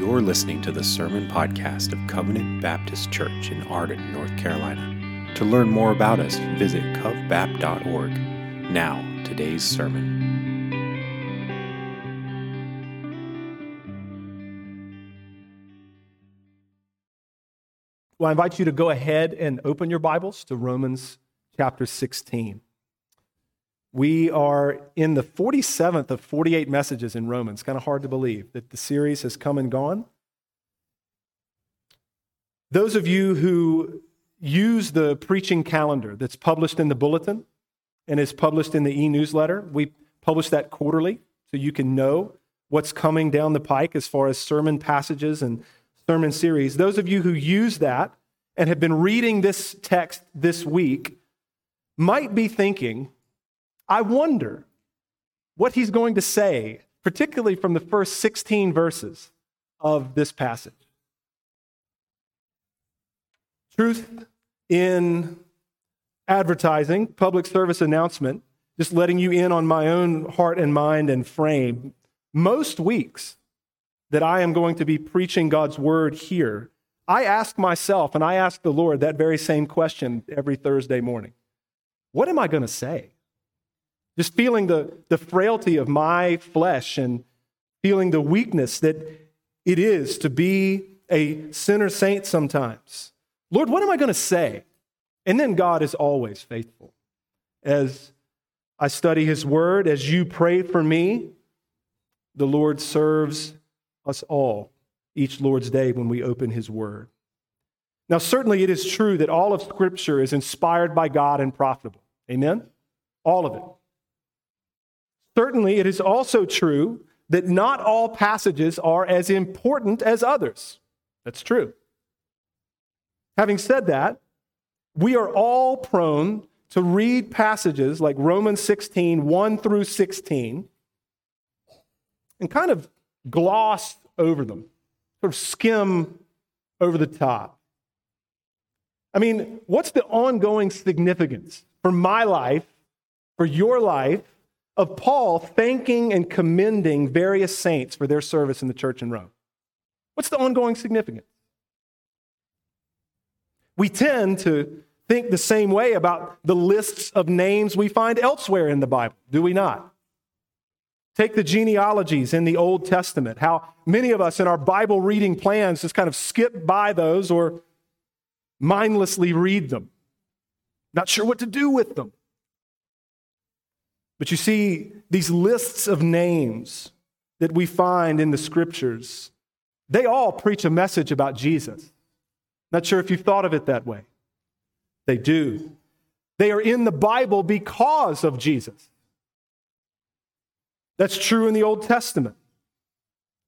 You're listening to the Sermon Podcast of Covenant Baptist Church in Arden, North Carolina. To learn more about us, visit covbap.org. Now, today's sermon. Well, I invite you to go ahead and open your Bibles to Romans chapter 16. We are in the 47th of 48 messages in Romans. Kind of hard to believe that the series has come and gone. Those of you who use the preaching calendar that's published in the bulletin and is published in the e newsletter, we publish that quarterly so you can know what's coming down the pike as far as sermon passages and sermon series. Those of you who use that and have been reading this text this week might be thinking, I wonder what he's going to say, particularly from the first 16 verses of this passage. Truth in advertising, public service announcement, just letting you in on my own heart and mind and frame. Most weeks that I am going to be preaching God's word here, I ask myself and I ask the Lord that very same question every Thursday morning What am I going to say? Just feeling the, the frailty of my flesh and feeling the weakness that it is to be a sinner saint sometimes. Lord, what am I going to say? And then God is always faithful. As I study his word, as you pray for me, the Lord serves us all each Lord's day when we open his word. Now, certainly it is true that all of Scripture is inspired by God and profitable. Amen? All of it. Certainly, it is also true that not all passages are as important as others. That's true. Having said that, we are all prone to read passages like Romans 16, 1 through 16, and kind of gloss over them, sort of skim over the top. I mean, what's the ongoing significance for my life, for your life, of Paul thanking and commending various saints for their service in the church in Rome? What's the ongoing significance? We tend to think the same way about the lists of names we find elsewhere in the Bible, do we not? Take the genealogies in the Old Testament, how many of us in our Bible reading plans just kind of skip by those or mindlessly read them, not sure what to do with them. But you see, these lists of names that we find in the scriptures, they all preach a message about Jesus. Not sure if you've thought of it that way. They do. They are in the Bible because of Jesus. That's true in the Old Testament.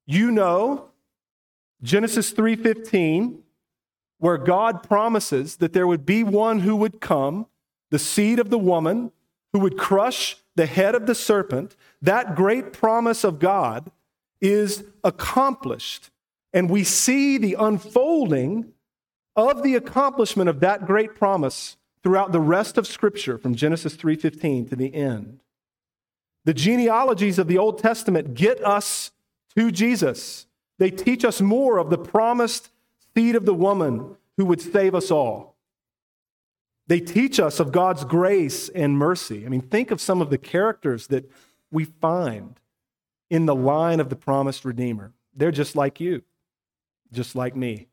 You know Genesis 3:15 where God promises that there would be one who would come, the seed of the woman, who would crush the head of the serpent, that great promise of God is accomplished. And we see the unfolding of the accomplishment of that great promise throughout the rest of scripture from Genesis 3:15 to the end. The genealogies of the Old Testament get us to Jesus. They teach us more of the promised seed of the woman who would save us all. They teach us of God's grace and mercy. I mean, think of some of the characters that we find in the line of the promised Redeemer. They're just like you, just like me.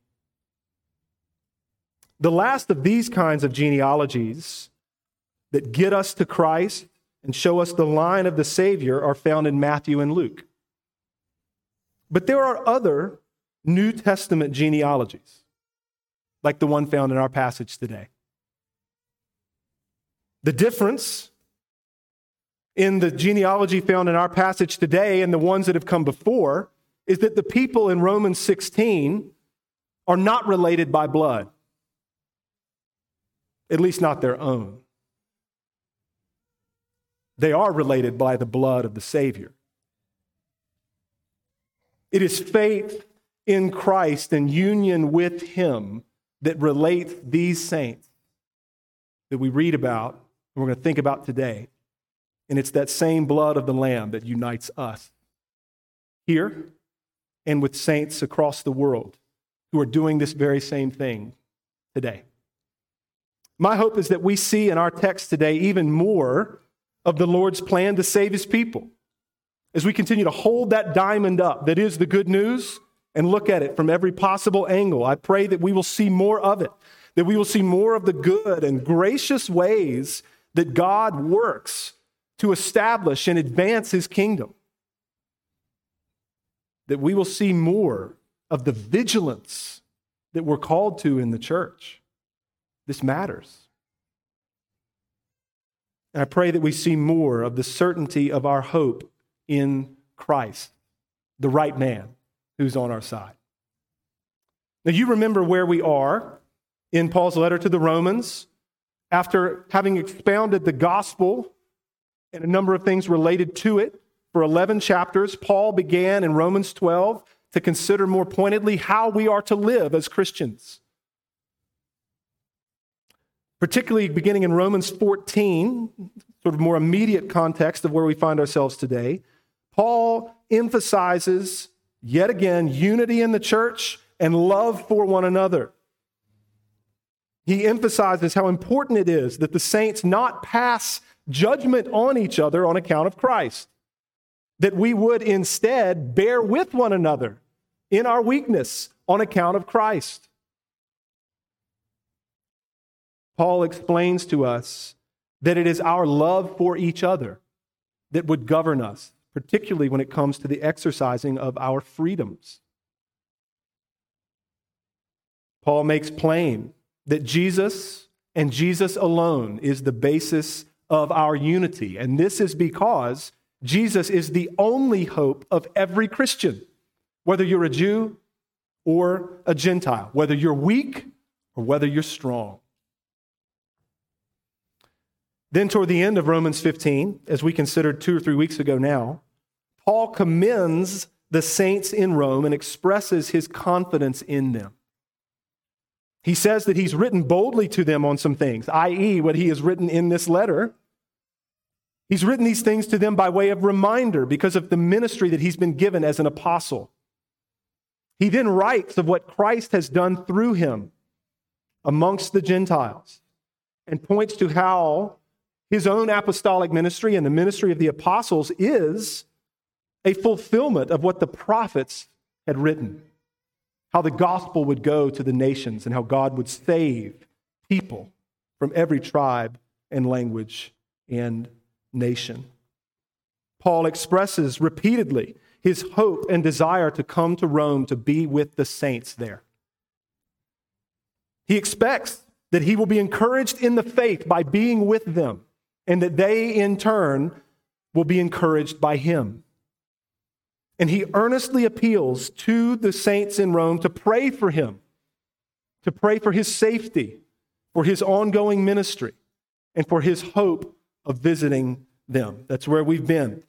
The last of these kinds of genealogies that get us to Christ and show us the line of the Savior are found in Matthew and Luke. But there are other New Testament genealogies, like the one found in our passage today. The difference in the genealogy found in our passage today and the ones that have come before is that the people in Romans 16 are not related by blood, at least not their own. They are related by the blood of the Savior. It is faith in Christ and union with Him that relates these saints that we read about we're going to think about today. And it's that same blood of the Lamb that unites us here and with saints across the world who are doing this very same thing today. My hope is that we see in our text today even more of the Lord's plan to save his people as we continue to hold that diamond up that is the good news and look at it from every possible angle. I pray that we will see more of it, that we will see more of the good and gracious ways that God works to establish and advance his kingdom. That we will see more of the vigilance that we're called to in the church. This matters. And I pray that we see more of the certainty of our hope in Christ, the right man who's on our side. Now, you remember where we are in Paul's letter to the Romans after having expounded the gospel and a number of things related to it for 11 chapters. Paul began in Romans 12 to consider more pointedly how we are to live as Christians. Particularly beginning in Romans 14, sort of more immediate context of where we find ourselves today. Paul emphasizes yet again unity in the church and love for one another. He emphasizes how important it is that the saints not pass judgment on each other on account of Christ, that we would instead bear with one another in our weakness on account of Christ. Paul explains to us that it is our love for each other that would govern us particularly when it comes to the exercising of our freedoms. Paul makes plain that Jesus and Jesus alone is the basis of our unity. And this is because Jesus is the only hope of every Christian, whether you're a Jew or a Gentile, whether you're weak or whether you're strong. Then, toward the end of Romans 15, as we considered two or three weeks ago now, Paul commends the saints in Rome and expresses his confidence in them. He says that he's written boldly to them on some things, i.e., what he has written in this letter. He's written these things to them by way of reminder because of the ministry that he's been given as an apostle. He then writes of what Christ has done through him amongst the Gentiles and points to how his own apostolic ministry and the ministry of the apostles is a fulfillment of what the prophets had written how the gospel would go to the nations and how God would save people from every tribe and language and nation. Paul expresses repeatedly his hope and desire to come to Rome to be with the saints there. He expects that he will be encouraged in the faith by being with them and that they, in turn, will be encouraged by him. And he earnestly appeals to the saints in Rome to pray for him, to pray for his safety, for his ongoing ministry, and for his hope of visiting them. That's where we've been.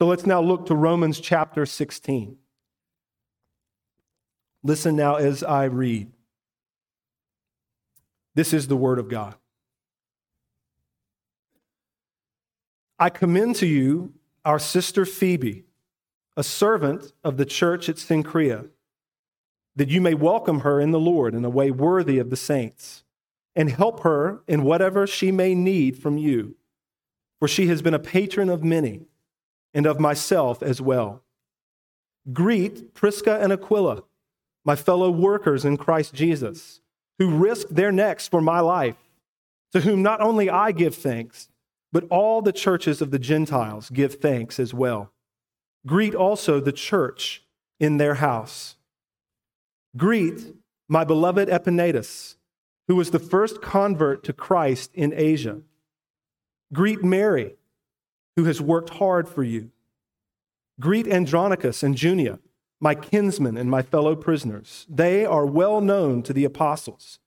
So let's now look to Romans chapter 16. Listen now as I read. This is the word of God. I commend to you our sister Phoebe, a servant of the church at Cenchrea, that you may welcome her in the Lord in a way worthy of the saints, and help her in whatever she may need from you. For she has been a patron of many, and of myself as well. Greet Prisca and Aquila, my fellow workers in Christ Jesus, who risked their necks for my life, to whom not only I give thanks, but all the churches of the Gentiles give thanks as well. Greet also the church in their house. Greet my beloved Epaenetus, who was the first convert to Christ in Asia. Greet Mary, who has worked hard for you. Greet Andronicus and Junia, my kinsmen and my fellow prisoners. They are well known to the apostles,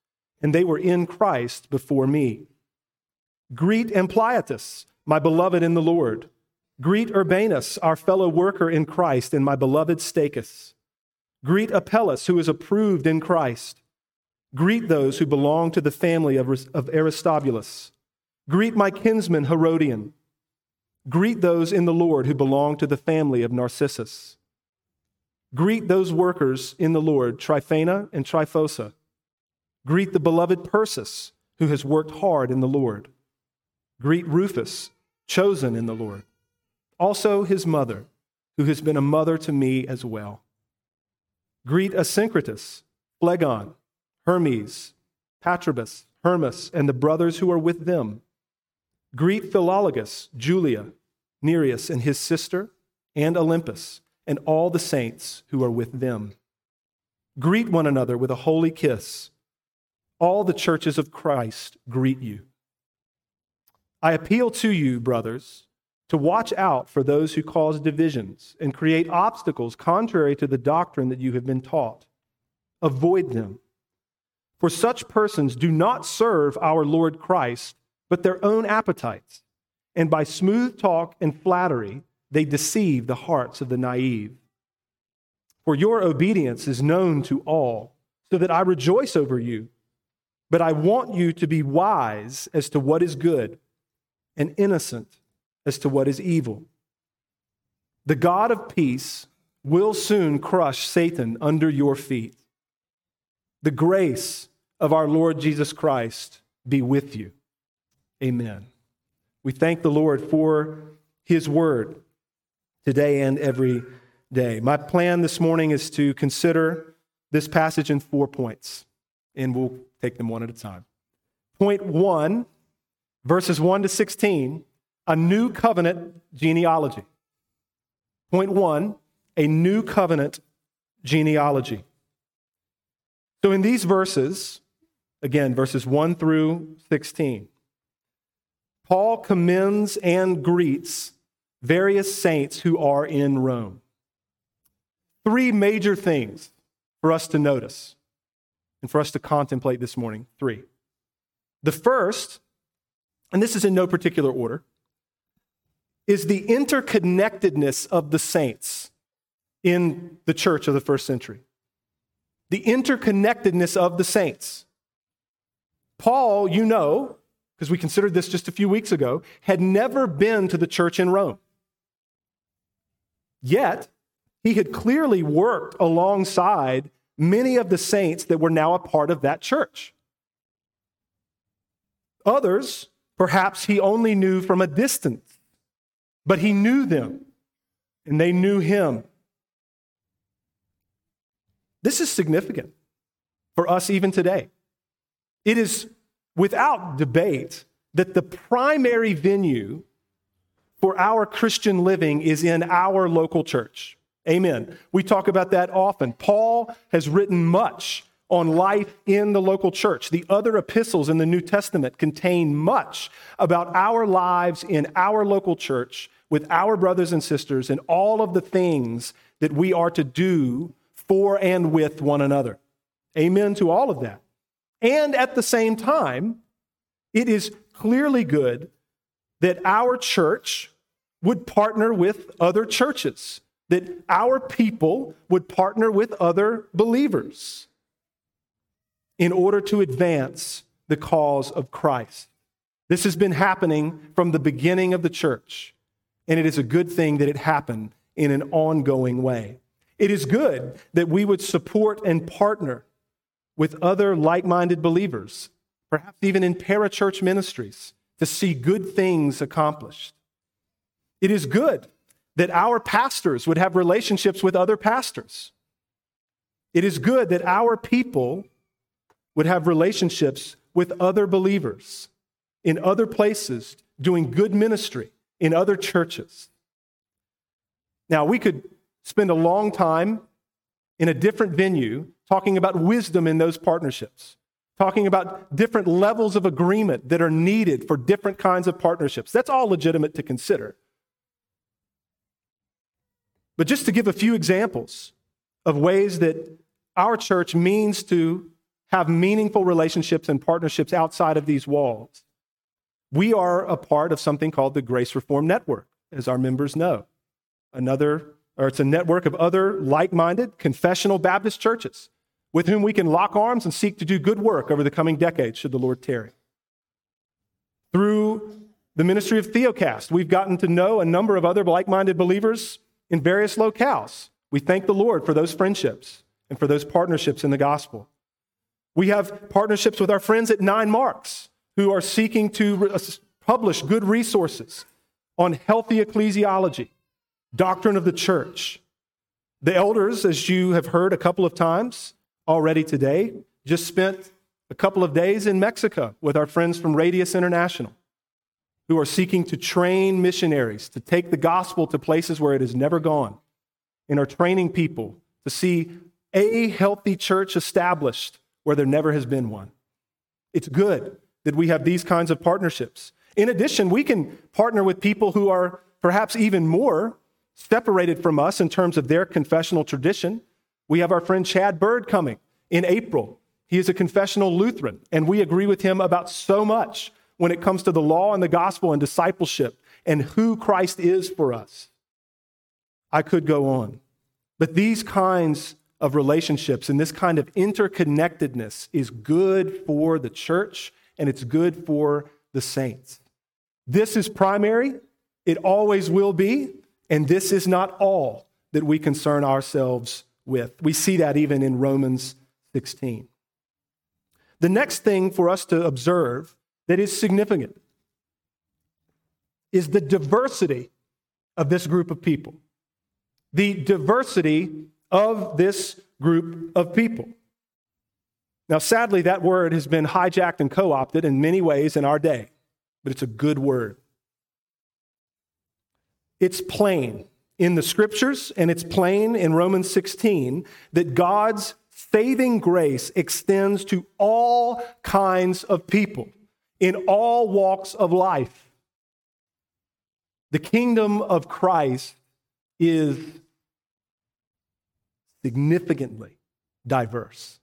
and they were in Christ before me. Greet Ampliatus, my beloved in the Lord. Greet Urbanus, our fellow worker in Christ, and my beloved Stachys. Greet Apelles, who is approved in Christ. Greet those who belong to the family of, Aristobulus. Greet my kinsman Herodion. Greet those in the Lord who belong to the family of Narcissus. Greet those workers in the Lord, Tryphena and Tryphosa. Greet the beloved Persis, who has worked hard in the Lord. Greet Rufus, chosen in the Lord. Also his mother, who has been a mother to me as well. Greet Asyncritus, Phlegon, Hermes, Patrobas, Hermas, and the brothers who are with them. Greet Philologus, Julia, Nereus, and his sister, and Olympas, and all the saints who are with them. Greet one another with a holy kiss. All the churches of Christ greet you. I appeal to you, brothers, to watch out for those who cause divisions and create obstacles contrary to the doctrine that you have been taught. Avoid them. For such persons do not serve our Lord Christ, but their own appetites. And by smooth talk and flattery, they deceive the hearts of the naive. For your obedience is known to all, so that I rejoice over you. But I want you to be wise as to what is good and innocent as to what is evil. The God of peace will soon crush Satan under your feet. The grace of our Lord Jesus Christ be with you. Amen. We thank the Lord for his word today and every day. My plan this morning is to consider this passage in four points, and we'll take them one at a time. Point one, verses 1 to 16, a new covenant genealogy. Point one, a new covenant genealogy. So in these verses, again, verses 1 through 16, Paul commends and greets various saints who are in Rome. Three major things for us to notice and for us to contemplate this morning. Three. The first, and this is in no particular order, is the interconnectedness of the saints in the church of the first century. The interconnectedness of the saints. Paul, you know, because we considered this just a few weeks ago, had never been to the church in Rome. Yet, he had clearly worked alongside many of the saints that were now a part of that church. Others, perhaps he only knew from a distance, but he knew them and they knew him. This is significant for us even today. It is without debate that the primary venue for our Christian living is in our local church. Amen. We talk about that often. Paul has written much on life in the local church. The other epistles in the New Testament contain much about our lives in our local church with our brothers and sisters and all of the things that we are to do for and with one another. Amen to all of that. And at the same time, it is clearly good that our church would partner with other churches, that our people would partner with other believers in order to advance the cause of Christ. This has been happening from the beginning of the church, and it is a good thing that it happened in an ongoing way. It is good that we would support and partner with other like minded believers, perhaps even in parachurch ministries, to see good things accomplished. It is good that our pastors would have relationships with other pastors. It is good that our people would have relationships with other believers in other places, doing good ministry in other churches. Now, we could spend a long time in a different venue talking about wisdom in those partnerships, talking about different levels of agreement that are needed for different kinds of partnerships. That's all legitimate to consider. But just to give a few examples of ways that our church means to have meaningful relationships and partnerships outside of these walls, we are a part of something called the Grace Reform Network, as our members know. Another, or it's a network of other like minded confessional Baptist churches with whom we can lock arms and seek to do good work over the coming decades, should the Lord tarry. Through the ministry of Theocast, we've gotten to know a number of other like minded believers in various locales. We thank the Lord for those friendships and for those partnerships in the gospel. We have partnerships with our friends at Nine Marks who are seeking to uh, publish good resources on healthy ecclesiology, doctrine of the church. The elders, as you have heard a couple of times already today, just spent a couple of days in Mexico with our friends from Radius International who are seeking to train missionaries to take the gospel to places where it has never gone and are training people to see a healthy church established where there never has been one. It's good that we have these kinds of partnerships. In addition, we can partner with people who are perhaps even more separated from us in terms of their confessional tradition. We have our friend Chad Bird coming in April. He is a confessional Lutheran, and we agree with him about so much when it comes to the law and the gospel and discipleship and who Christ is for us. I could go on. But these kinds of relationships and this kind of interconnectedness is good for the church and it's good for the saints. This is primary, it always will be, and this is not all that we concern ourselves with. We see that even in Romans 16. The next thing for us to observe that is significant is the diversity of this group of people. The diversity of this group of people. Now, sadly, that word has been hijacked and co opted in many ways in our day, but it's a good word. It's plain in the scriptures, and it's plain in Romans 16 that God's saving grace extends to all kinds of people in all walks of life. The kingdom of Christ is significantly diverse.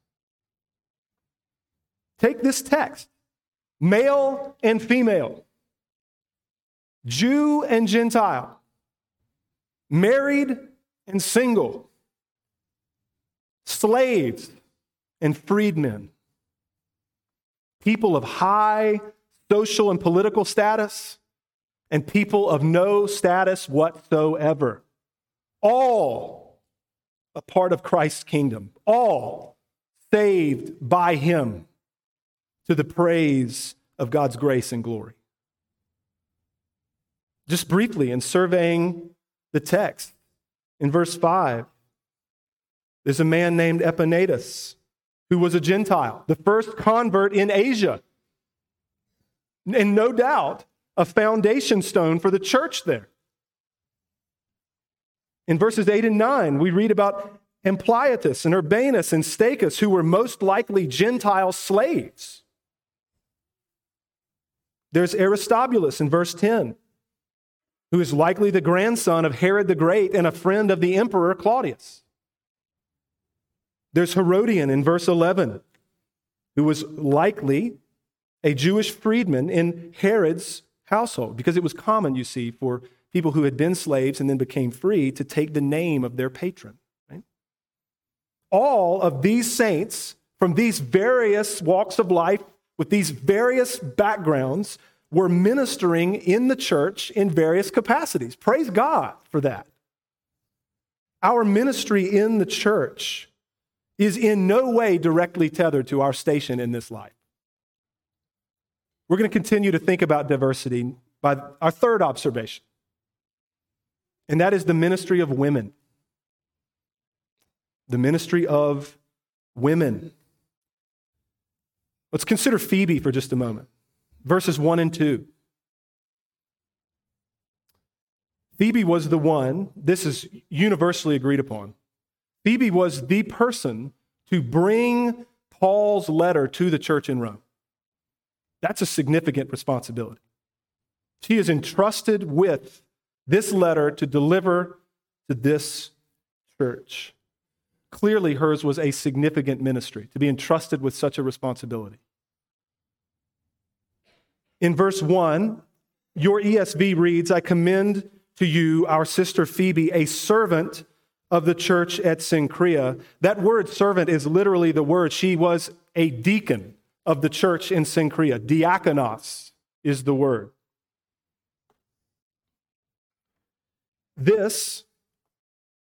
Take this text. Male and female, Jew and Gentile, married and single, slaves and freedmen. People of high social and political status, and people of no status whatsoever. All a part of Christ's kingdom, all saved by Him to the praise of God's grace and glory. Just briefly, in surveying the text, in verse 5, there's a man named Epaenetus who was a Gentile, the first convert in Asia. And no doubt, a foundation stone for the church there. In verses 8 and 9, we read about Ampliatus and Urbanus and Stachys, who were most likely Gentile slaves. There's Aristobulus in verse 10, who is likely the grandson of Herod the Great and a friend of the emperor Claudius. There's Herodion in verse 11, who was likely a Jewish freedman in Herod's household, because it was common, you see, for people who had been slaves and then became free to take the name of their patron. Right? All of these saints from these various walks of life, with these various backgrounds, were ministering in the church in various capacities. Praise God for that. Our ministry in the church is in no way directly tethered to our station in this life. We're going to continue to think about diversity by our third observation, and that is the ministry of women. The ministry of women. Let's consider Phoebe for just a moment. Verses 1 and 2. Phoebe was the one, this is universally agreed upon, Phoebe was the person to bring Paul's letter to the church in Rome. That's a significant responsibility. She is entrusted with this letter to deliver to this church. Clearly, hers was a significant ministry to be entrusted with such a responsibility. In verse 1, your ESV reads, I commend to you our sister Phoebe, a servant of the church at Cenchrea. That word servant is literally the word. She was a deacon of the church in Cenchrea. Diakonos is the word. This,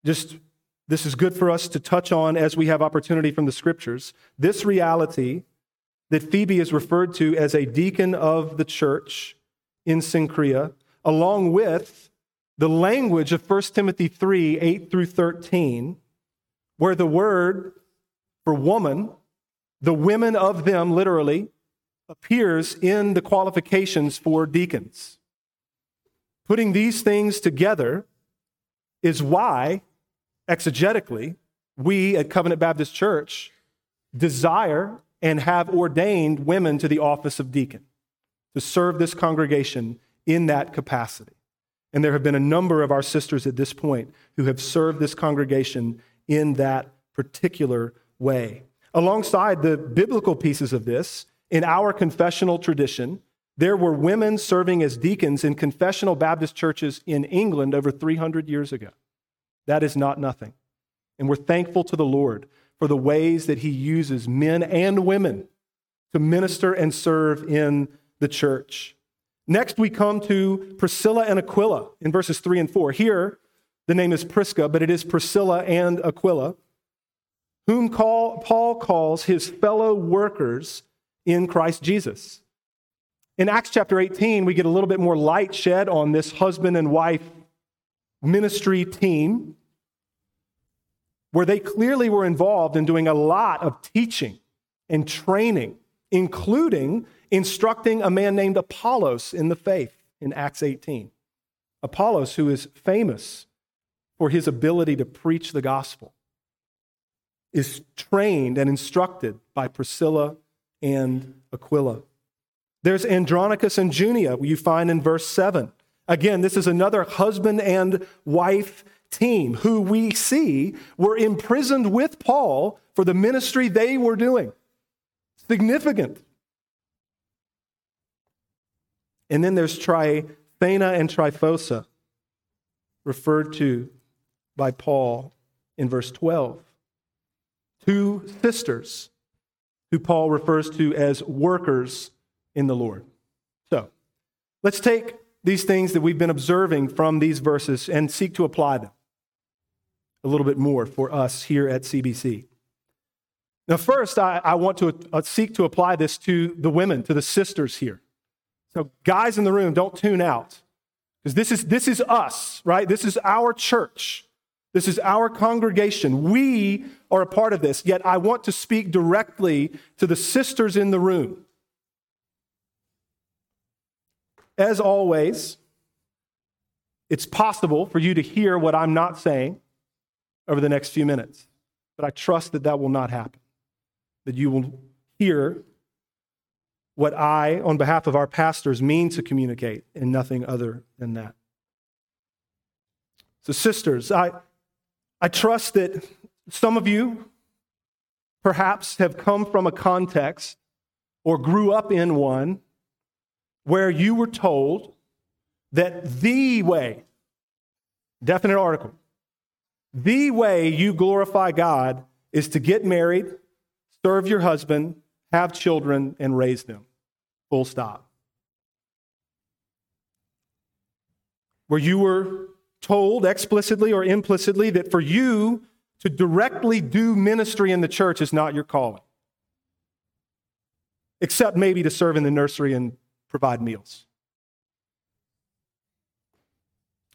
just this is good for us to touch on as we have opportunity from the scriptures. This reality that Phoebe is referred to as a deacon of the church in Cenchrea, along with the language of 1 Timothy 3 8 through 13, where the word for woman, the women of them literally, appears in the qualifications for deacons. Putting these things together is why, exegetically, we at Covenant Baptist Church desire and have ordained women to the office of deacon to serve this congregation in that capacity. And there have been a number of our sisters at this point who have served this congregation in that particular way. Alongside the biblical pieces of this, in our confessional tradition, there were women serving as deacons in confessional Baptist churches in England over 300 years ago. That is not nothing. And we're thankful to the Lord for the ways that He uses men and women to minister and serve in the church. Next, we come to Priscilla and Aquila in verses 3 and 4. Here, the name is Prisca, but it is Priscilla and Aquila, whom call, Paul calls his fellow workers in Christ Jesus. In Acts chapter 18, we get a little bit more light shed on this husband and wife ministry team where they clearly were involved in doing a lot of teaching and training, including instructing a man named Apollos in the faith in Acts 18. Apollos, who is famous for his ability to preach the gospel, is trained and instructed by Priscilla and Aquila. There's Andronicus and Junia, you find in verse 7. Again, this is another husband and wife team who we see were imprisoned with Paul for the ministry they were doing. Significant. And then there's Tryphena and Tryphosa, referred to by Paul in verse 12. Two sisters who Paul refers to as workers in the Lord. So let's take these things that we've been observing from these verses and seek to apply them a little bit more for us here at CBC. Now, first, I, I want to uh, seek to apply this to the women, to the sisters here. So, guys in the room, don't tune out. Because this is, this is us, right? This is our church. This is our congregation. We are a part of this. Yet, I want to speak directly to the sisters in the room. As always, it's possible for you to hear what I'm not saying over the next few minutes, but I trust that that will not happen. That you will hear what I, on behalf of our pastors, mean to communicate and nothing other than that. So, sisters, I, I trust that some of you perhaps have come from a context or grew up in one where you were told that the way, definite article, the way you glorify God is to get married, serve your husband, have children, and raise them. Full stop. Where you were told explicitly or implicitly that for you to directly do ministry in the church is not your calling, except maybe to serve in the nursery and provide meals.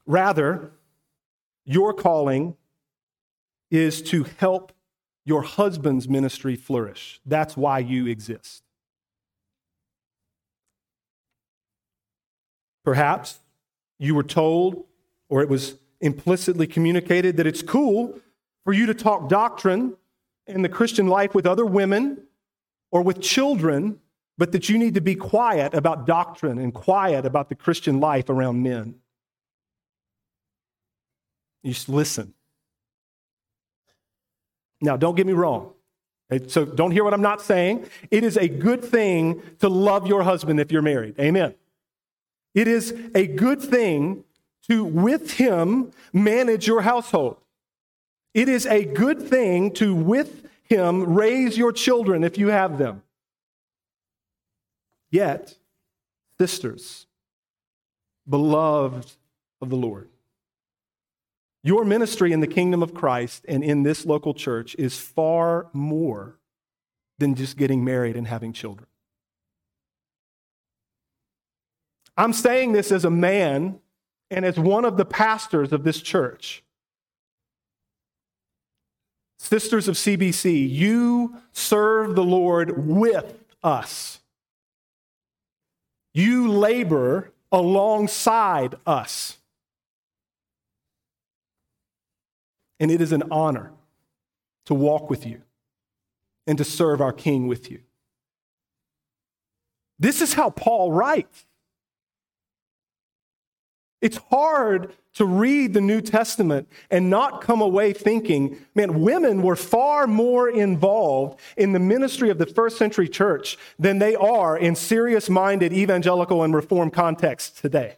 Rather, your calling is to help your husband's ministry flourish. That's why you exist. Perhaps you were told, or it was implicitly communicated, that it's cool for you to talk doctrine in the Christian life with other women or with children, but that you need to be quiet about doctrine and quiet about the Christian life around men. You just listen. Now, don't get me wrong. So don't hear what I'm not saying. It is a good thing to love your husband if you're married. Amen. It is a good thing to, with him, manage your household. It is a good thing to, with him, raise your children if you have them. Yet, sisters, beloved of the Lord, Your ministry in the kingdom of Christ and in this local church is far more than just getting married and having children. I'm saying this as a man and as one of the pastors of this church. Sisters of CBC, you serve the Lord with us. You labor alongside us. And it is an honor to walk with you and to serve our King with you. This is how Paul writes. It's hard to read the New Testament and not come away thinking, man, women were far more involved in the ministry of the first century church than they are in serious minded evangelical and reform contexts today.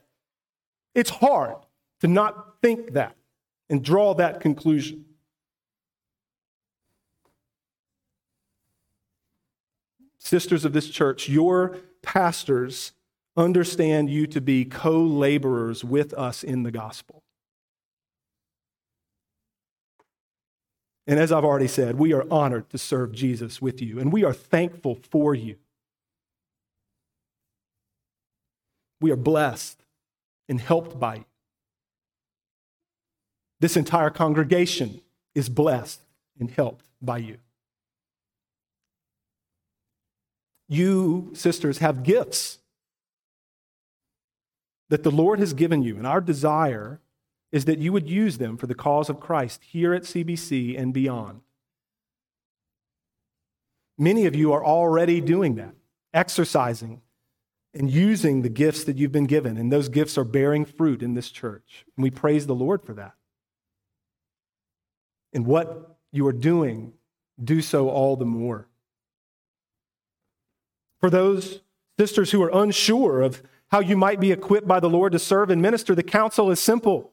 It's hard to not think that and draw that conclusion. Sisters of this church, your pastors understand you to be co laborers with us in the gospel. And as I've already said, we are honored to serve Jesus with you, and we are thankful for you. We are blessed and helped by you. This entire congregation is blessed and helped by you. You, sisters, have gifts that the Lord has given you, and our desire is that you would use them for the cause of Christ here at CBC and beyond. Many of you are already doing that, exercising and using the gifts that you've been given, and those gifts are bearing fruit in this church. And we praise the Lord for that. And what you are doing, do so all the more. For those sisters who are unsure of how you might be equipped by the Lord to serve and minister, the counsel is simple.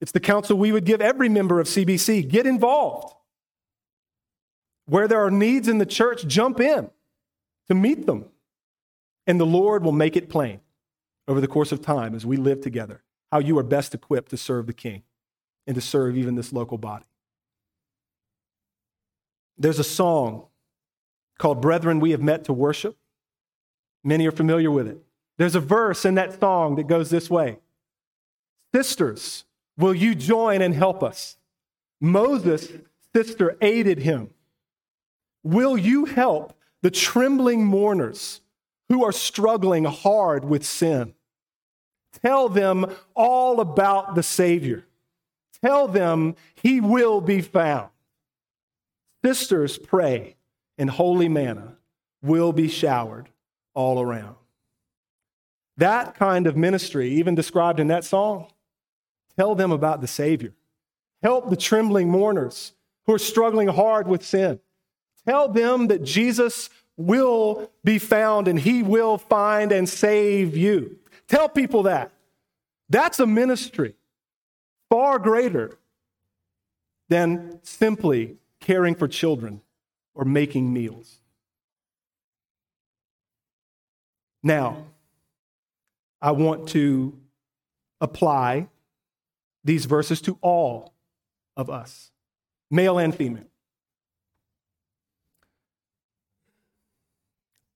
It's the counsel we would give every member of CBC get involved. Where there are needs in the church, jump in to meet them. And the Lord will make it plain over the course of time as we live together how you are best equipped to serve the King and to serve even this local body. There's a song called Brethren, We Have Met to Worship. Many are familiar with it. There's a verse in that song that goes this way Sisters, will you join and help us? Moses' sister aided him. Will you help the trembling mourners who are struggling hard with sin? Tell them all about the Savior. Tell them he will be found. Sisters pray, and holy manna will be showered all around. That kind of ministry, even described in that song, tell them about the Savior. Help the trembling mourners who are struggling hard with sin. Tell them that Jesus will be found and he will find and save you. Tell people that. That's a ministry far greater than simply caring for children or making meals. Now, I want to apply these verses to all of us, male and female.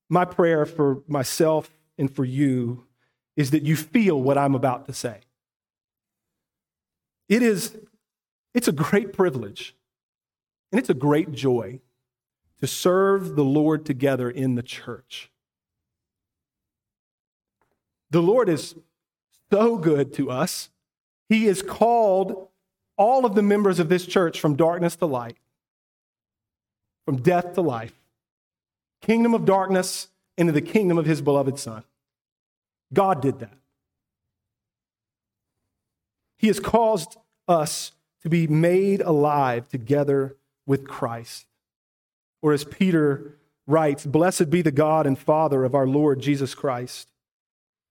My prayer for myself and for you is that you feel what I'm about to say. It is it's a great privilege and it's a great joy to serve the Lord together in the church. The Lord is so good to us. He has called all of the members of this church from darkness to light, from death to life, kingdom of darkness into the kingdom of his beloved Son. God did that. He has caused us to be made alive together with Christ. Or as Peter writes, Blessed be the God and Father of our Lord Jesus Christ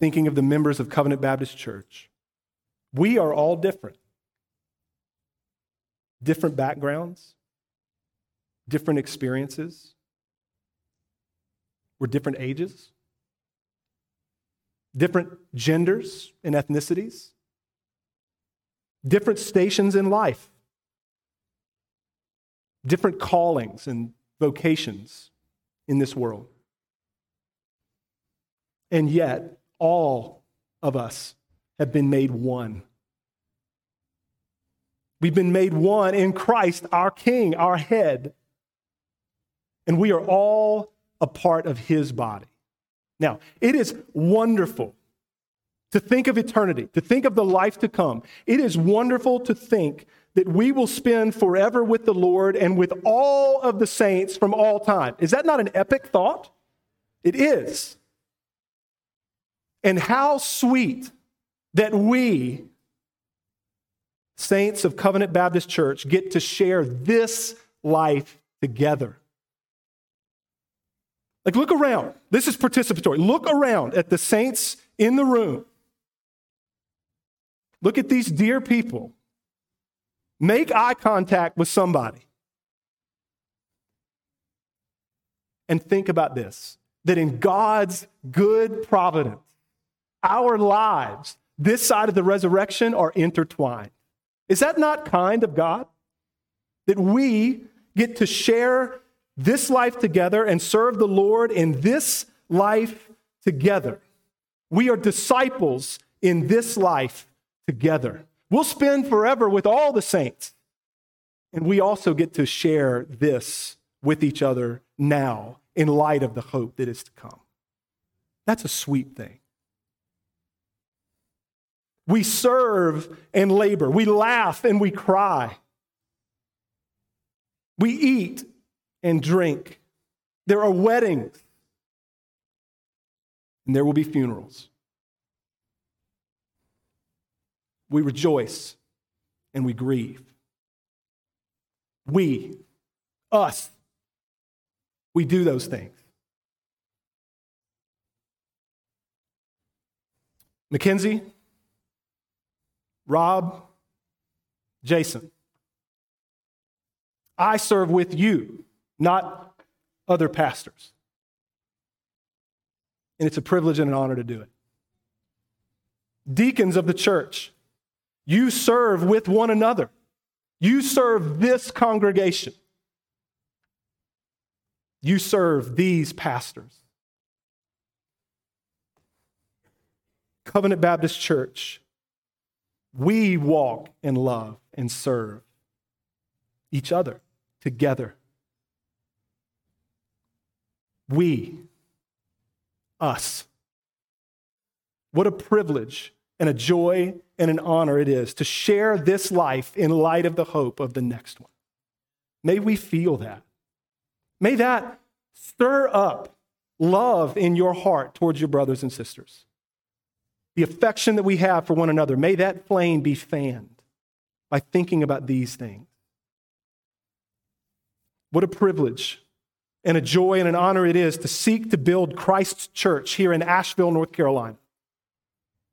thinking of the members of Covenant Baptist Church, we are all different. Different backgrounds, different experiences. We're different ages, different genders and ethnicities, different stations in life, different callings and vocations in this world. And yet, all of us have been made one. We've been made one in Christ, our King, our head. And we are all a part of his body. Now, it is wonderful to think of eternity, to think of the life to come. It is wonderful to think that we will spend forever with the Lord and with all of the saints from all time. Is that not an epic thought? It is. And how sweet that we, saints of Covenant Baptist Church, get to share this life together. Like, look around. This is participatory. Look around at the saints in the room. Look at these dear people. Make eye contact with somebody. And think about this that in God's good providence, our lives, this side of the resurrection, are intertwined. Is that not kind of God? That we get to share this life together and serve the Lord in this life together. We are disciples in this life together. We'll spend forever with all the saints. And we also get to share this with each other now in light of the hope that is to come. That's a sweet thing. We serve and labor. We laugh and we cry. We eat and drink. There are weddings, and there will be funerals. We rejoice and we grieve. We, us, we do those things. Mackenzie, Rob, Jason, I serve with you not other pastors. And it's a privilege and an honor to do it. Deacons of the church, you serve with one another. You serve this congregation. You serve these pastors. Covenant Baptist Church, we walk and love and serve each other together. We, us. What a privilege and a joy and an honor it is to share this life in light of the hope of the next one. May we feel that. May that stir up love in your heart towards your brothers and sisters. The affection that we have for one another, may that flame be fanned by thinking about these things. What a privilege and a joy and an honor it is to seek to build Christ's church here in Asheville, North Carolina.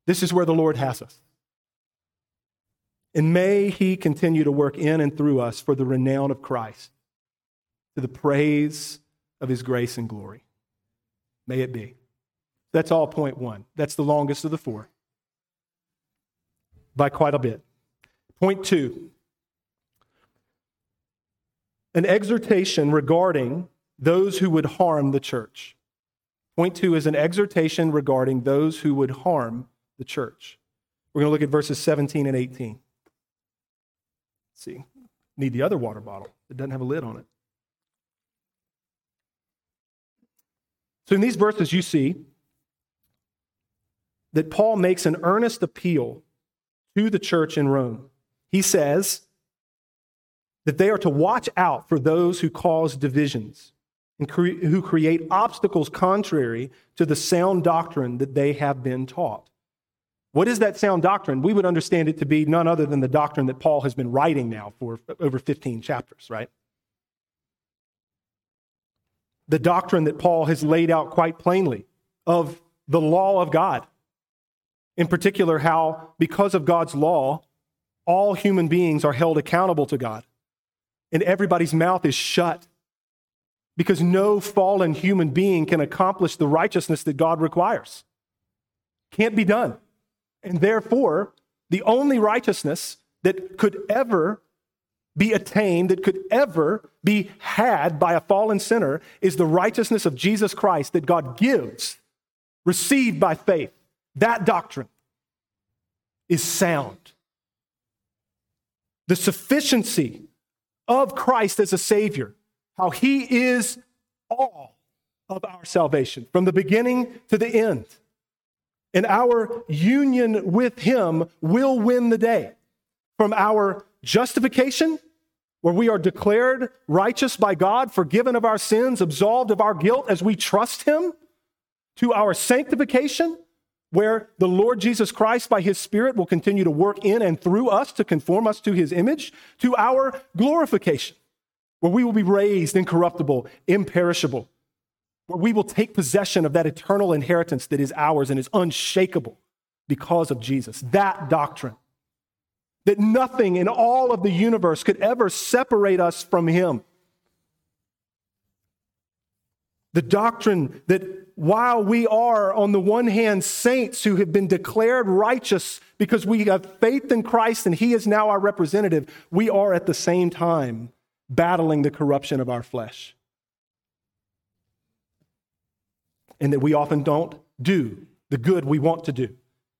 This is where the Lord has us. And may He continue to work in and through us for the renown of Christ, to the praise of His grace and glory. May it be. That's all point one. That's the longest of the four by quite a bit. Point two an exhortation regarding those who would harm the church. Point two is an exhortation regarding those who would harm the church. We're going to look at verses 17 and 18. Let's see, need the other water bottle. It doesn't have a lid on it. So, in these verses, you see that Paul makes an earnest appeal to the church in Rome. He says that they are to watch out for those who cause divisions and cre- who create obstacles contrary to the sound doctrine that they have been taught. What is that sound doctrine? We would understand it to be none other than the doctrine that Paul has been writing now for over 15 chapters, right? The doctrine that Paul has laid out quite plainly of the law of God. In particular, how because of God's law, all human beings are held accountable to God, and everybody's mouth is shut because no fallen human being can accomplish the righteousness that God requires. Can't be done. And therefore, the only righteousness that could ever be attained, that could ever be had by a fallen sinner, is the righteousness of Jesus Christ that God gives, received by faith. That doctrine is sound. The sufficiency of Christ as a Savior, how He is all of our salvation, from the beginning to the end and our union with Him will win the day. From our justification, where we are declared righteous by God, forgiven of our sins, absolved of our guilt as we trust Him, to our sanctification, where the Lord Jesus Christ, by His Spirit, will continue to work in and through us to conform us to His image, to our glorification, where we will be raised incorruptible, imperishable where we will take possession of that eternal inheritance that is ours and is unshakable because of Jesus. That doctrine, that nothing in all of the universe could ever separate us from Him. The doctrine that while we are, on the one hand, saints who have been declared righteous because we have faith in Christ and He is now our representative, we are at the same time battling the corruption of our flesh. and that we often don't do the good we want to do.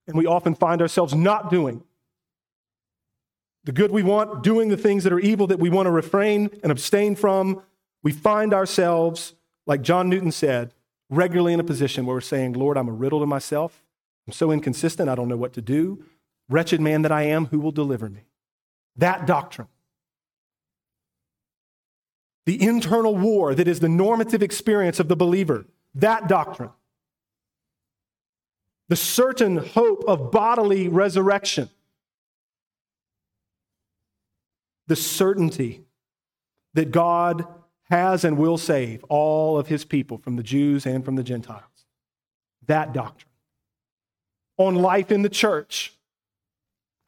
And we often find ourselves not doing the good we want, doing the things that are evil that we want to refrain and abstain from. We find ourselves, like John Newton said, regularly in a position where we're saying, Lord, I'm a riddle to myself. I'm so inconsistent, I don't know what to do. Wretched man that I am, who will deliver me? That doctrine. The internal war that is the normative experience of the believer that doctrine. The certain hope of bodily resurrection. The certainty that God has and will save all of his people from the Jews and from the Gentiles. That doctrine. On life in the church,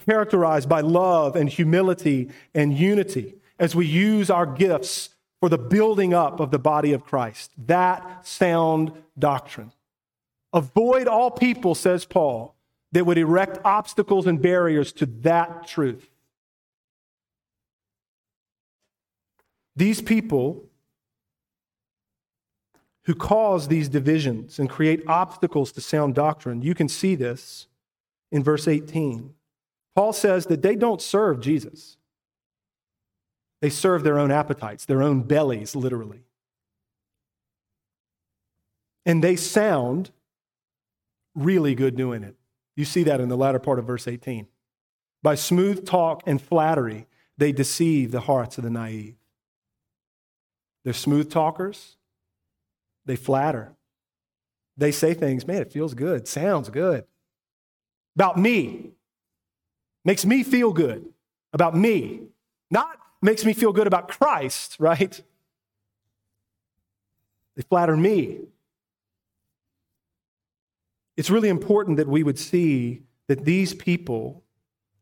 characterized by love and humility and unity as we use our gifts for the building up of the body of Christ. That sound doctrine. Avoid all people, says Paul, that would erect obstacles and barriers to that truth. These people who cause these divisions and create obstacles to sound doctrine, you can see this in verse 18. Paul says that they don't serve Jesus. They serve their own appetites, their own bellies, literally. And they sound really good doing it. You see that in the latter part of verse 18. By smooth talk and flattery, they deceive the hearts of the naive. They're smooth talkers, they flatter. They say things, man, it feels good, sounds good. About me, makes me feel good. About me, not makes me feel good about Christ, right? They flatter me. It's really important that we would see that these people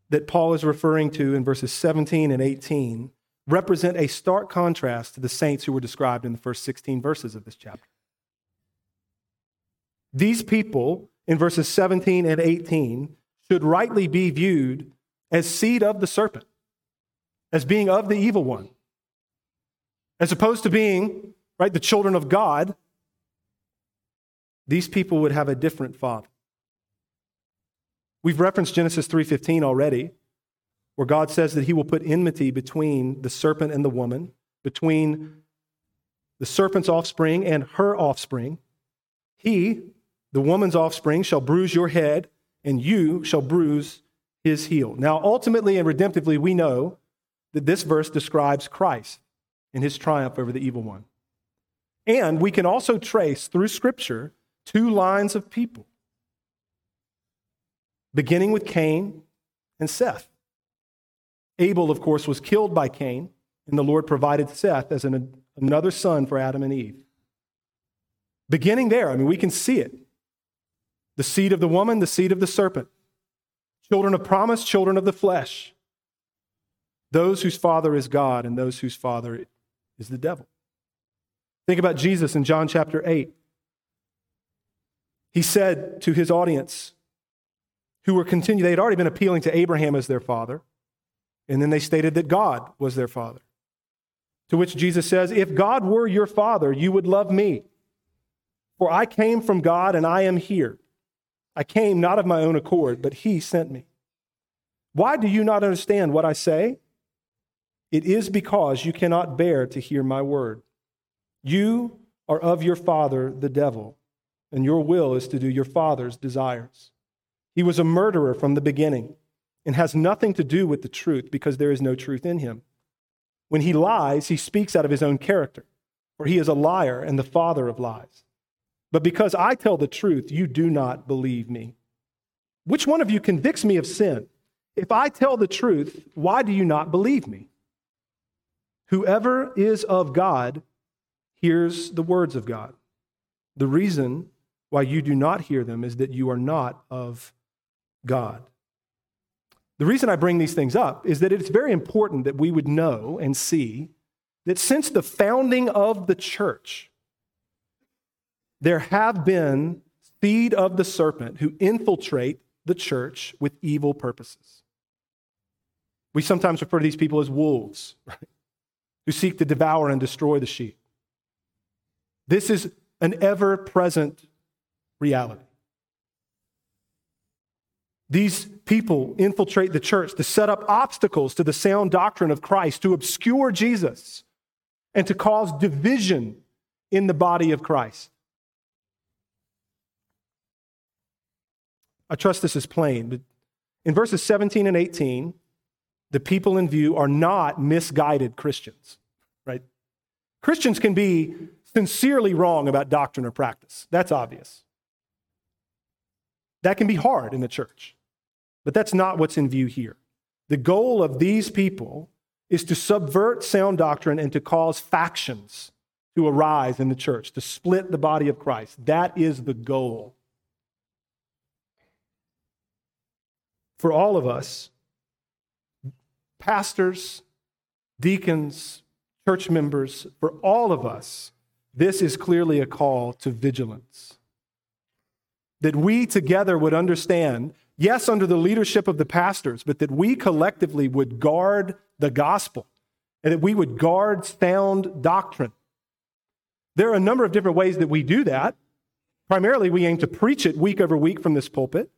that Paul is referring to in verses 17 and 18 represent a stark contrast to the saints who were described in the first 16 verses of this chapter. These people in verses 17 and 18 should rightly be viewed as seed of the serpent as being of the evil one, as opposed to being, right, the children of God, these people would have a different father. We've referenced Genesis 3:15 already, where God says that he will put enmity between the serpent and the woman, between the serpent's offspring and her offspring. He, the woman's offspring, shall bruise your head, and you shall bruise his heel. Now, ultimately and redemptively, we know that this verse describes Christ and his triumph over the evil one. And we can also trace through Scripture two lines of people beginning with Cain and Seth. Abel, of course, was killed by Cain, and the Lord provided Seth as an, another son for Adam and Eve. Beginning there, I mean, we can see it. The seed of the woman, the seed of the serpent. Children of promise, children of the flesh. Those whose father is God and those whose father is the devil. Think about Jesus in John chapter 8. He said to his audience, who were continuing, they had already been appealing to Abraham as their father, and then they stated that God was their father. To which Jesus says, If God were your father, you would love me. For I came from God and I am here. I came not of my own accord, but he sent me. Why do you not understand what I say? It is because you cannot bear to hear my word. You are of your father, the devil, and your will is to do your father's desires. He was a murderer from the beginning and has nothing to do with the truth because there is no truth in him. When he lies, he speaks out of his own character, for he is a liar and the father of lies. But because I tell the truth, you do not believe me. Which one of you convicts me of sin? If I tell the truth, why do you not believe me? Whoever is of God hears the words of God. The reason why you do not hear them is that you are not of God. The reason I bring these things up is that it's very important that we would know and see that since the founding of the church, there have been seed of the serpent who infiltrate the church with evil purposes. We sometimes refer to these people as wolves, right? who seek to devour and destroy the sheep. This is an ever present reality. These people infiltrate the church to set up obstacles to the sound doctrine of Christ, to obscure Jesus, and to cause division in the body of Christ. I trust this is plain, but in verses 17 and 18, the people in view are not misguided Christians, right? Christians can be sincerely wrong about doctrine or practice. That's obvious. That can be hard in the church, but that's not what's in view here. The goal of these people is to subvert sound doctrine and to cause factions to arise in the church, to split the body of Christ. That is the goal. For all of us, pastors, deacons, church members, for all of us, this is clearly a call to vigilance. That we together would understand, yes, under the leadership of the pastors, but that we collectively would guard the gospel and that we would guard sound doctrine. There are a number of different ways that we do that. Primarily, we aim to preach it week over week from this pulpit.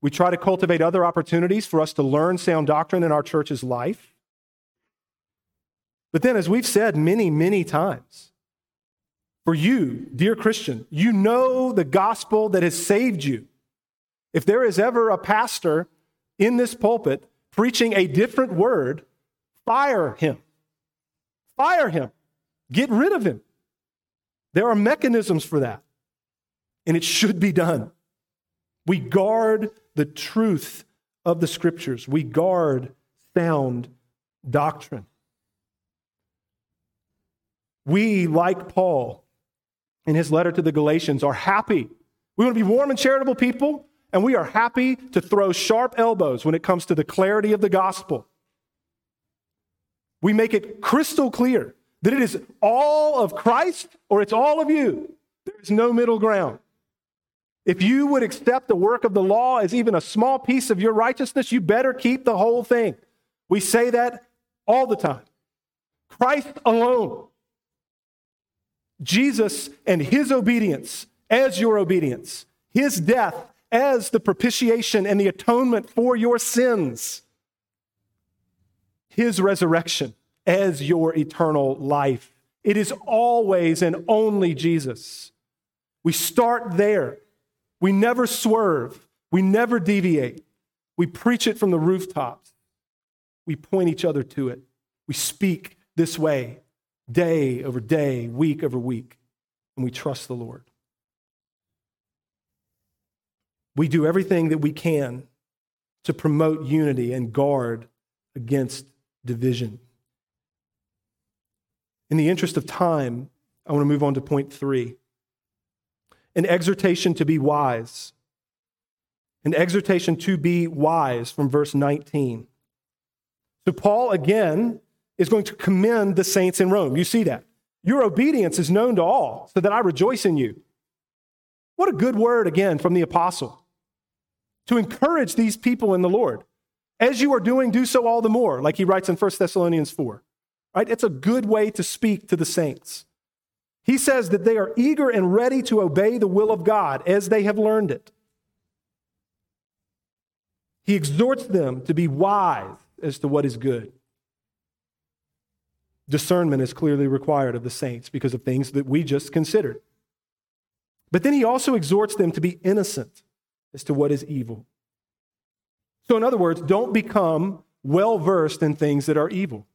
We try to cultivate other opportunities for us to learn sound doctrine in our church's life. But then, as we've said many, many times, for you, dear Christian, you know the gospel that has saved you. If there is ever a pastor in this pulpit preaching a different word, fire him. Fire him. Get rid of him. There are mechanisms for that, and it should be done. We guard the truth of the scriptures, we guard sound doctrine. We, like Paul in his letter to the Galatians, are happy. We want to be warm and charitable people, and we are happy to throw sharp elbows when it comes to the clarity of the gospel. We make it crystal clear that it is all of Christ or it's all of you. There is no middle ground. If you would accept the work of the law as even a small piece of your righteousness, you better keep the whole thing. We say that all the time. Christ alone. Jesus and his obedience as your obedience, his death as the propitiation and the atonement for your sins, his resurrection as your eternal life. It is always and only Jesus. We start there. We never swerve. We never deviate. We preach it from the rooftops. We point each other to it. We speak this way day over day, week over week, and we trust the Lord. We do everything that we can to promote unity and guard against division. In the interest of time, I want to move on to point three an exhortation to be wise. An exhortation to be wise from verse 19. So, Paul again is going to commend the saints in Rome. You see that. Your obedience is known to all, so that I rejoice in you. What a good word again from the apostle to encourage these people in the Lord. As you are doing, do so all the more, like he writes in 1 Thessalonians 4. Right? It's a good way to speak to the saints. He says that they are eager and ready to obey the will of God as they have learned it. He exhorts them to be wise as to what is good. Discernment is clearly required of the saints because of things that we just considered. But then he also exhorts them to be innocent as to what is evil. So, in other words, don't become well versed in things that are evil.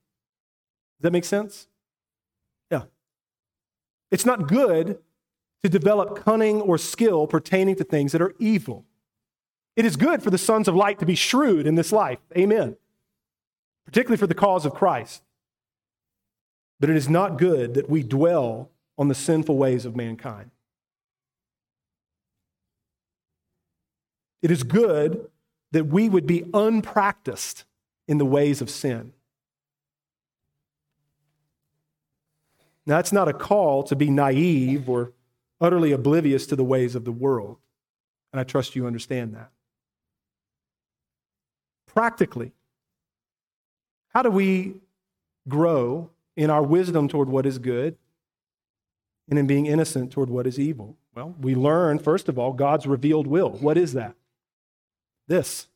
Does that make sense? Yeah. It's not good to develop cunning or skill pertaining to things that are evil. It is good for the sons of light to be shrewd in this life. Amen. Particularly for the cause of Christ. But it is not good that we dwell on the sinful ways of mankind. It is good that we would be unpracticed in the ways of sin. Now, that's not a call to be naive or utterly oblivious to the ways of the world. And I trust you understand that. Practically, how do we grow in our wisdom toward what is good and in being innocent toward what is evil? Well, we learn, first of all, God's revealed will. What is that? This.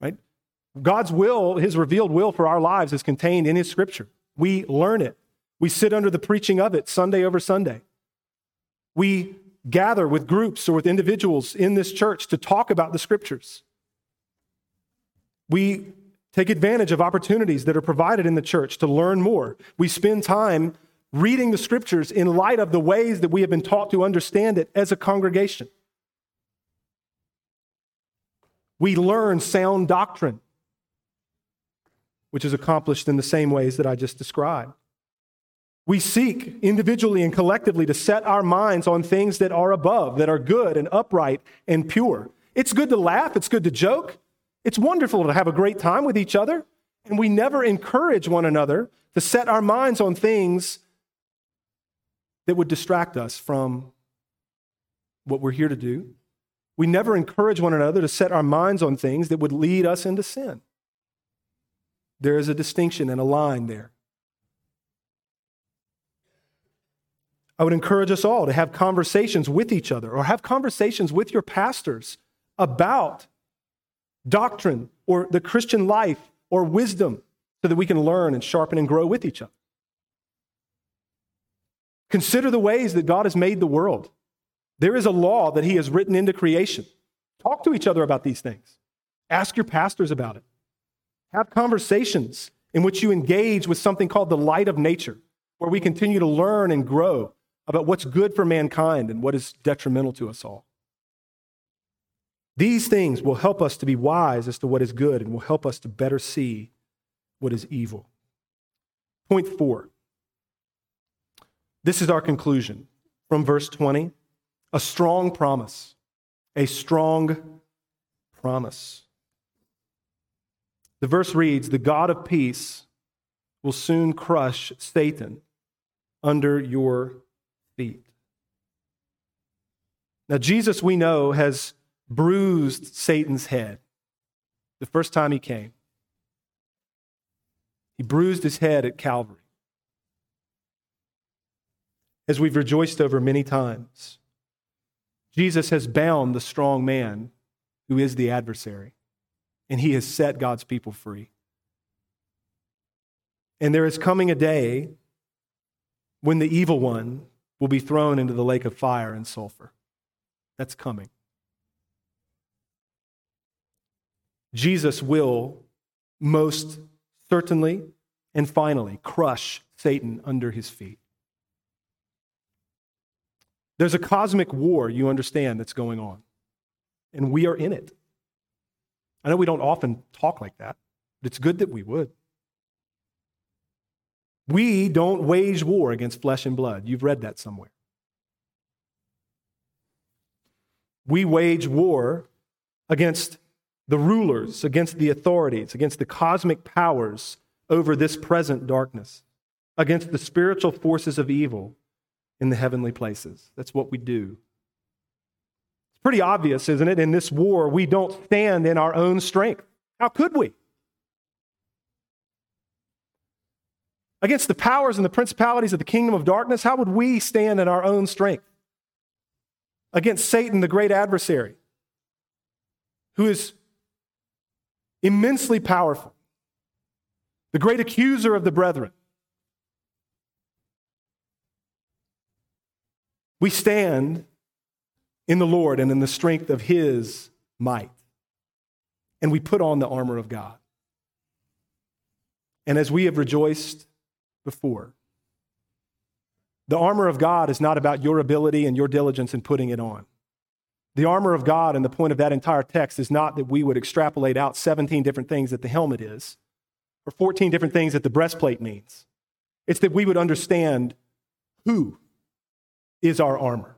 Right? God's will, his revealed will for our lives is contained in his scripture. We learn it. We sit under the preaching of it Sunday over Sunday. We gather with groups or with individuals in this church to talk about the scriptures. We take advantage of opportunities that are provided in the church to learn more. We spend time reading the scriptures in light of the ways that we have been taught to understand it as a congregation. We learn sound doctrine, which is accomplished in the same ways that I just described. We seek individually and collectively to set our minds on things that are above, that are good and upright and pure. It's good to laugh, it's good to joke, it's wonderful to have a great time with each other, and we never encourage one another to set our minds on things that would distract us from what we're here to do we never encourage one another to set our minds on things that would lead us into sin. There is a distinction and a line there. I would encourage us all to have conversations with each other or have conversations with your pastors about doctrine or the Christian life or wisdom so that we can learn and sharpen and grow with each other. Consider the ways that God has made the world. There is a law that he has written into creation. Talk to each other about these things. Ask your pastors about it. Have conversations in which you engage with something called the light of nature, where we continue to learn and grow about what's good for mankind and what is detrimental to us all. These things will help us to be wise as to what is good and will help us to better see what is evil. Point four. This is our conclusion from verse 20 a strong promise. A strong promise. The verse reads The God of peace will soon crush Satan under your feet. Now, Jesus, we know, has bruised Satan's head the first time he came. He bruised his head at Calvary. As we've rejoiced over many times. Jesus has bound the strong man who is the adversary, and he has set God's people free. And there is coming a day when the evil one will be thrown into the lake of fire and sulfur. That's coming. Jesus will most certainly and finally crush Satan under his feet. There's a cosmic war, you understand, that's going on. And we are in it. I know we don't often talk like that, but it's good that we would. We don't wage war against flesh and blood. You've read that somewhere. We wage war against the rulers, against the authorities, against the cosmic powers over this present darkness, against the spiritual forces of evil in the heavenly places. That's what we do. It's pretty obvious, isn't it? In this war, we don't stand in our own strength. How could we? Against the powers and the principalities of the kingdom of darkness, how would we stand in our own strength? Against Satan, the great adversary, who is immensely powerful, the great accuser of the brethren. We stand in the Lord and in the strength of his might. And we put on the armor of God. And as we have rejoiced before, the armor of God is not about your ability and your diligence in putting it on. The armor of God, and the point of that entire text, is not that we would extrapolate out 17 different things that the helmet is, or 14 different things that the breastplate means. It's that we would understand who is our armor.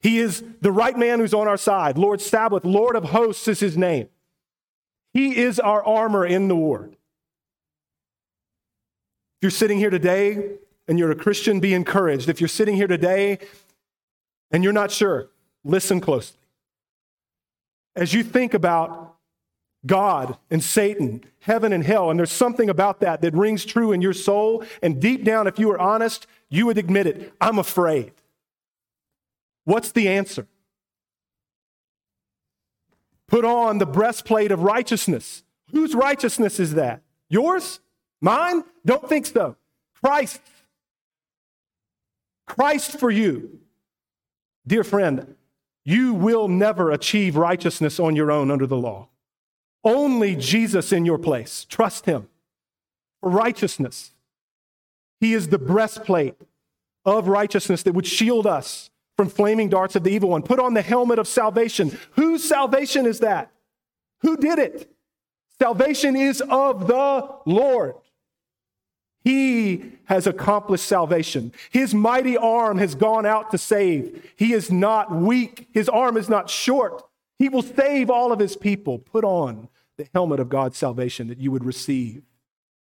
He is the right man who's on our side. Lord Sabaoth, Lord of hosts is his name. He is our armor in the war. If you're sitting here today and you're a Christian, be encouraged. If you're sitting here today and you're not sure, listen closely. As you think about God and Satan, heaven and hell, and there's something about that that rings true in your soul, and deep down, if you were honest, you would admit it. I'm afraid. What's the answer? Put on the breastplate of righteousness. Whose righteousness is that? Yours? Mine? Don't think so. Christ. Christ for you. Dear friend, you will never achieve righteousness on your own under the law. Only Jesus in your place. Trust him for righteousness. He is the breastplate of righteousness that would shield us from flaming darts of the evil one. Put on the helmet of salvation. Whose salvation is that? Who did it? Salvation is of the Lord. He has accomplished salvation. His mighty arm has gone out to save. He is not weak. His arm is not short. He will save all of his people. Put on the helmet of God's salvation that you would receive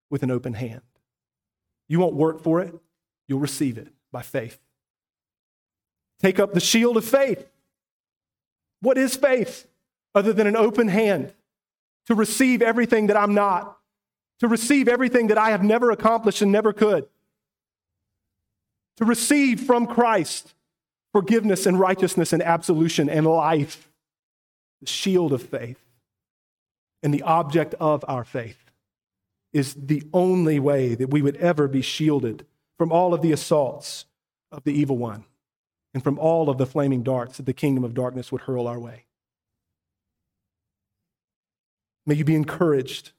with an open hand. You won't work for it, you'll receive it by faith. Take up the shield of faith. What is faith other than an open hand to receive everything that I'm not? to receive everything that I have never accomplished and never could, to receive from Christ forgiveness and righteousness and absolution and life, the shield of faith and the object of our faith is the only way that we would ever be shielded from all of the assaults of the evil one and from all of the flaming darts that the kingdom of darkness would hurl our way. May you be encouraged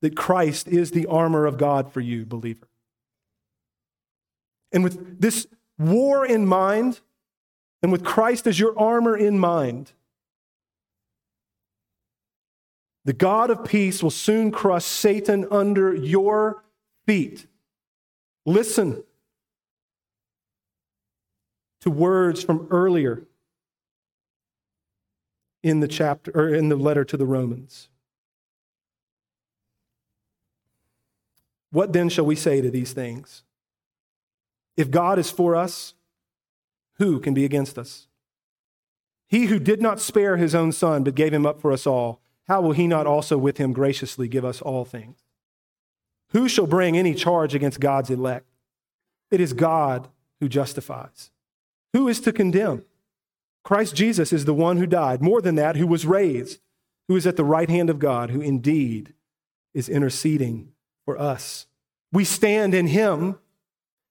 that Christ is the armor of God for you, believer. And with this war in mind, and with Christ as your armor in mind, the God of peace will soon crush Satan under your feet. Listen to words from earlier in the chapter or in the letter to the Romans. What then shall we say to these things? If God is for us, who can be against us? He who did not spare his own son, but gave him up for us all, how will he not also with him graciously give us all things? Who shall bring any charge against God's elect? It is God who justifies. Who is to condemn? Christ Jesus is the one who died, more than that, who was raised, who is at the right hand of God, who indeed is interceding for us. We stand in Him.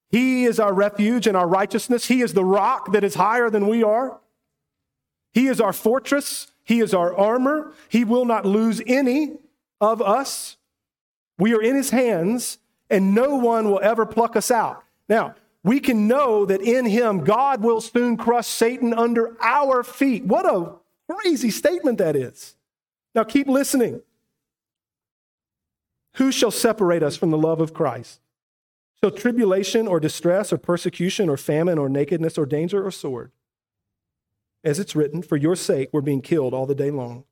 He is our refuge and our righteousness. He is the rock that is higher than we are. He is our fortress. He is our armor. He will not lose any of us. We are in His hands, and no one will ever pluck us out. Now, we can know that in Him, God will soon crush Satan under our feet. What a crazy statement that is. Now keep listening. Who shall separate us from the love of Christ? Shall tribulation or distress or persecution or famine or nakedness or danger or sword? As it's written, for your sake we're being killed all the day long.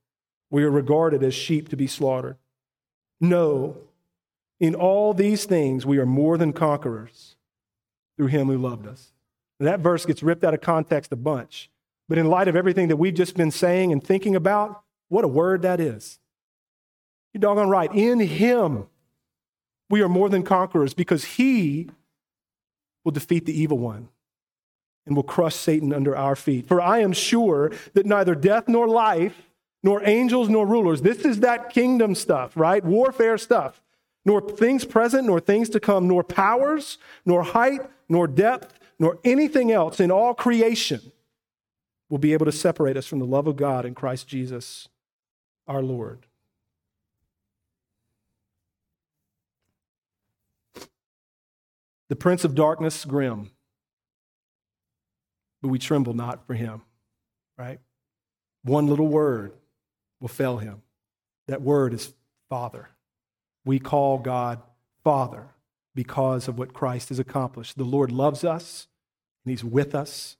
We are regarded as sheep to be slaughtered. No, in all these things we are more than conquerors through him who loved us. And that verse gets ripped out of context a bunch. But in light of everything that we've just been saying and thinking about, what a word that is. You're doggone right. In him we are more than conquerors because he will defeat the evil one and will crush Satan under our feet. For I am sure that neither death nor life, nor angels nor rulers, this is that kingdom stuff, right? Warfare stuff, nor things present, nor things to come, nor powers, nor height, nor depth, nor anything else in all creation will be able to separate us from the love of God in Christ Jesus our Lord. The prince of darkness, grim, but we tremble not for him, right? One little word will fail him. That word is Father. We call God Father because of what Christ has accomplished. The Lord loves us, and He's with us.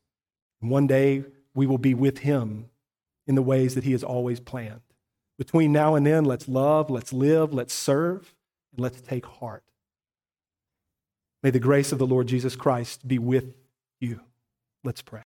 One day we will be with Him in the ways that He has always planned. Between now and then, let's love, let's live, let's serve, and let's take heart. May the grace of the Lord Jesus Christ be with you. Let's pray.